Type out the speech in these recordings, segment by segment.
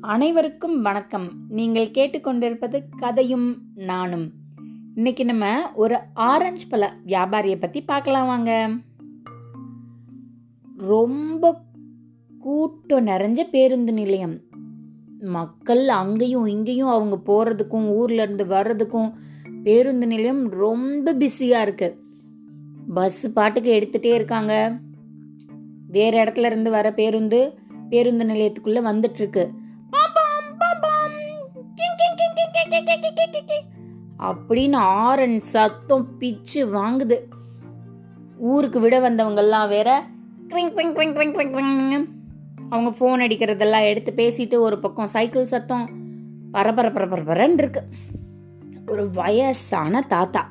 அனைவருக்கும் வணக்கம். நீங்கள் கேட்டுக்கொண்டிருப்பது கதையும் நானும். இன்னைக்கு நம்ம ஒரு ஆரஞ்சு பழ வியாபாரியை பத்தி பார்க்கலாம் வாங்க. ரொம்ப கூட்டம் நிறைஞ்ச பேருந்து நிலையம். மக்கள் அங்கேயும் இங்கேயும் அவங்க போகிறதுக்கும் ஊர்ல இருந்து வர்றதுக்கும் பேருந்து நிலையம் ரொம்ப பிஸியாக இருக்குது பஸ் பாட்டுக்கு எடுத்துட்டே இருக்காங்க. வேற இடத்துல இருந்து வர பேருந்து பேருந்து நிலையத்துக்குள்ள வந்துட்டு இருக்கு அப்படின்னு ஆரன் சத்தம் பிச்சு வாங்குது. ஊருக்கு விட வந்தவங்கெல்லாம் வேற அவங்க ஃபோன் அடிக்கிறதெல்லாம் எடுத்து பேசிட்டு ஒரு பக்கம் சைக்கிள் சத்தம். பரபர பரபரன்னு இருக்கு. ஒரு வயசான தாத்தா.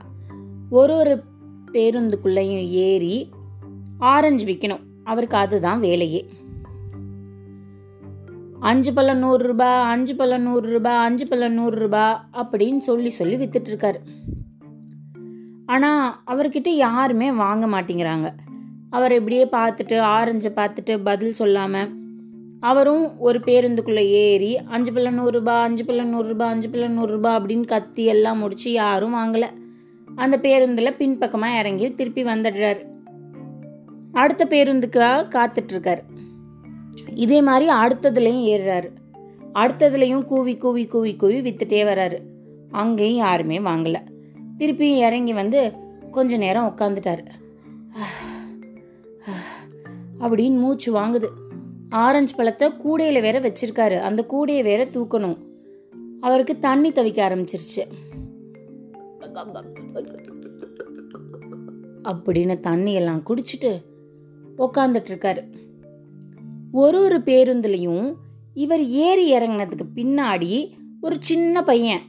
ஒரு ஒரு பேருந்துக்குள்ளேயும் ஏறி ஆரஞ்சு விற்கணும் அவருக்கு அதுதான் வேலையே. அஞ்சு பழம் நூறு ரூபாய் அஞ்சு பழம் நூறுரூபா அஞ்சு பழம் நூறுரூபா அப்படின்னு சொல்லி சொல்லி வித்துட்டு இருக்காரு ஆனா அவர்கிட்ட யாருமே வாங்க மாட்டேங்கிறாங்க. அவர் இப்படியே பார்த்துட்டு ஆரஞ்சை பார்த்துட்டு பதில் சொல்லாம அவரும் ஒரு பேருந்துக்குள்ள ஏறி அஞ்சு பழம் நூறுரூபா அஞ்சு பழம் நூறுரூபா அஞ்சு பழம் நூறுரூபா அப்படின்னு கத்தி எல்லாம் முடிச்சு யாரும் வாங்கலை. அந்த பேருந்துல பின்பக்கமா இறங்கி திருப்பி வந்துடுறாரு. அடுத்த பேருந்துக்காக காத்துட்டு இருக்காரு இதே மாதிரி அடுத்ததுலேயும் ஏறுறாரு. அடுத்ததுலையும் கூவி கூவி கூவி கூவி வித்துட்டே வராரு. அங்கேயும் யாருமே வாங்கல. திருப்பி இறங்கி வந்து கொஞ்ச நேரம் உட்காந்துட்டாரு அப்படின்னு மூச்சு வாங்குது. ஆரஞ்சு பழத்தை கூடையில வேற வச்சிருக்காரு. அந்த கூடையை வேற தூக்கணும். அவருக்கு தண்ணி தவிக்க ஆரம்பிச்சிருச்சு. அப்படின்னு தண்ணியெல்லாம் குடிச்சிட்டு உக்காந்துட்டு இருக்காரு ஒரு ஒரு பேருந்துலையும் இவர் ஏறி இறங்கினதுக்கு பின்னாடி ஒரு சின்ன பையன்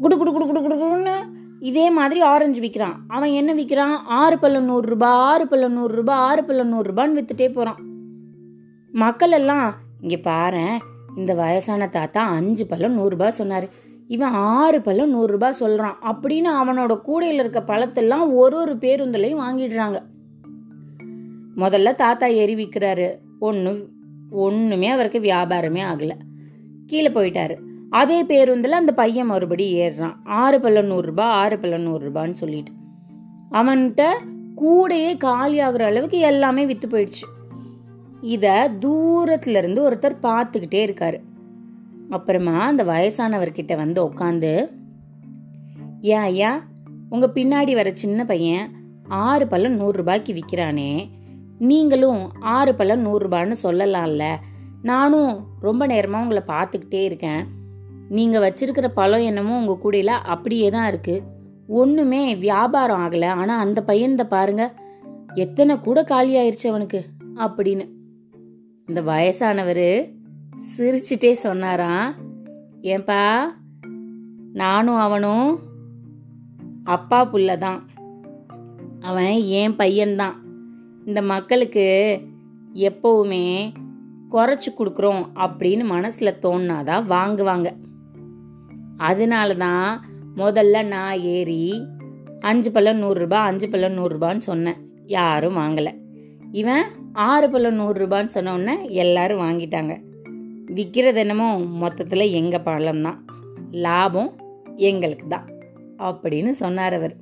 குடு குடு குடு குடு குடுன்னு இதே மாதிரி ஆரஞ்சு விற்கிறான் அவன் என்ன விற்கிறான் ஆறு பல்ல நூறுரூபா ஆறு பல்ல நூறுரூபா ஆறு பல்ல நூறுரூபான்னு விற்றுட்டே வித்துட்டே மக்கள் எல்லாம் இங்கே பாரு இந்த வயசான தாத்தா அஞ்சு பழம் நூறுரூபா சொன்னார். இவன் ஆறு பழம் நூறுரூபா சொல்கிறான் அப்படின்னு அவனோட கூடையில் இருக்க பழத்தெல்லாம் ஒரு ஒரு பேருந்துலையும் வாங்கிடுறாங்க. முதல்ல தாத்தா ஏறி விற்கிறாரு. ஒன்று ஒன்றுமே அவருக்கு வியாபாரமே ஆகலை. கீழே போயிட்டாரு. அதே பேருந்தில் அந்த பையன் மறுபடி ஏறுறான். ஆறு பல்ல நூறுரூபா ஆறு பல்ல நூறுரூபான்னு சொல்லிட்டு. அவன்கிட்ட கூடையே காலி ஆகுற அளவுக்கு எல்லாமே விற்று போயிடுச்சு. இதை தூரத்துலேருந்து ஒருத்தர் பார்த்துக்கிட்டே இருக்காரு. அப்புறமா அந்த வயசானவர்கிட்ட வந்து உட்காந்து ஏன் ஐயா உங்க பின்னாடி வர சின்ன பையன் ஆறு பழம் நூறுரூபாய்க்கு விற்கிறானே நீங்களும் ஆறு பழம் நூறுரூபான்னு சொல்லலாம்ல. நானும் ரொம்ப நேரமாக உங்களை பார்த்துக்கிட்டே இருக்கேன். நீங்கள் வச்சிருக்கிற பழம் என்னமோ உங்கள் கூடையில் அப்படியே தான் இருக்குது ஒன்றுமே வியாபாரம் ஆகலை. ஆனால் அந்த பையன் இந்த பாருங்க எத்தனை கூட காலி ஆயிடுச்சு அவனுக்கு. அப்படின்னு. இந்த வயசானவர் சிரிச்சிட்டே சொன்னாராம். ஏன்பா நானும் அவனும் அப்பா புள்ள தான் அவன் என் பையன்தான். இந்த மக்களுக்கு எப்போவுமே குறைச்சி கொடுக்குறோம் அப்படின்னு மனசில் தோணாதான் வாங்குவாங்க. அதனால தான் முதல்ல நான் ஏறி அஞ்சு பள்ளம் நூறுரூபா அஞ்சு பள்ளம் நூறுரூபான்னு சொன்னேன். யாரும் வாங்கலை. இவன் ஆறு பள்ளம் நூறுரூபான்னு சொன்னோடனே எல்லாரும் வாங்கிட்டாங்க. விற்கிறது என்னமோ மொத்தத்தில் எங்கள் பழம் தான் லாபம் எங்களுக்கு தான் அப்படின்னு சொன்னார் அவர்.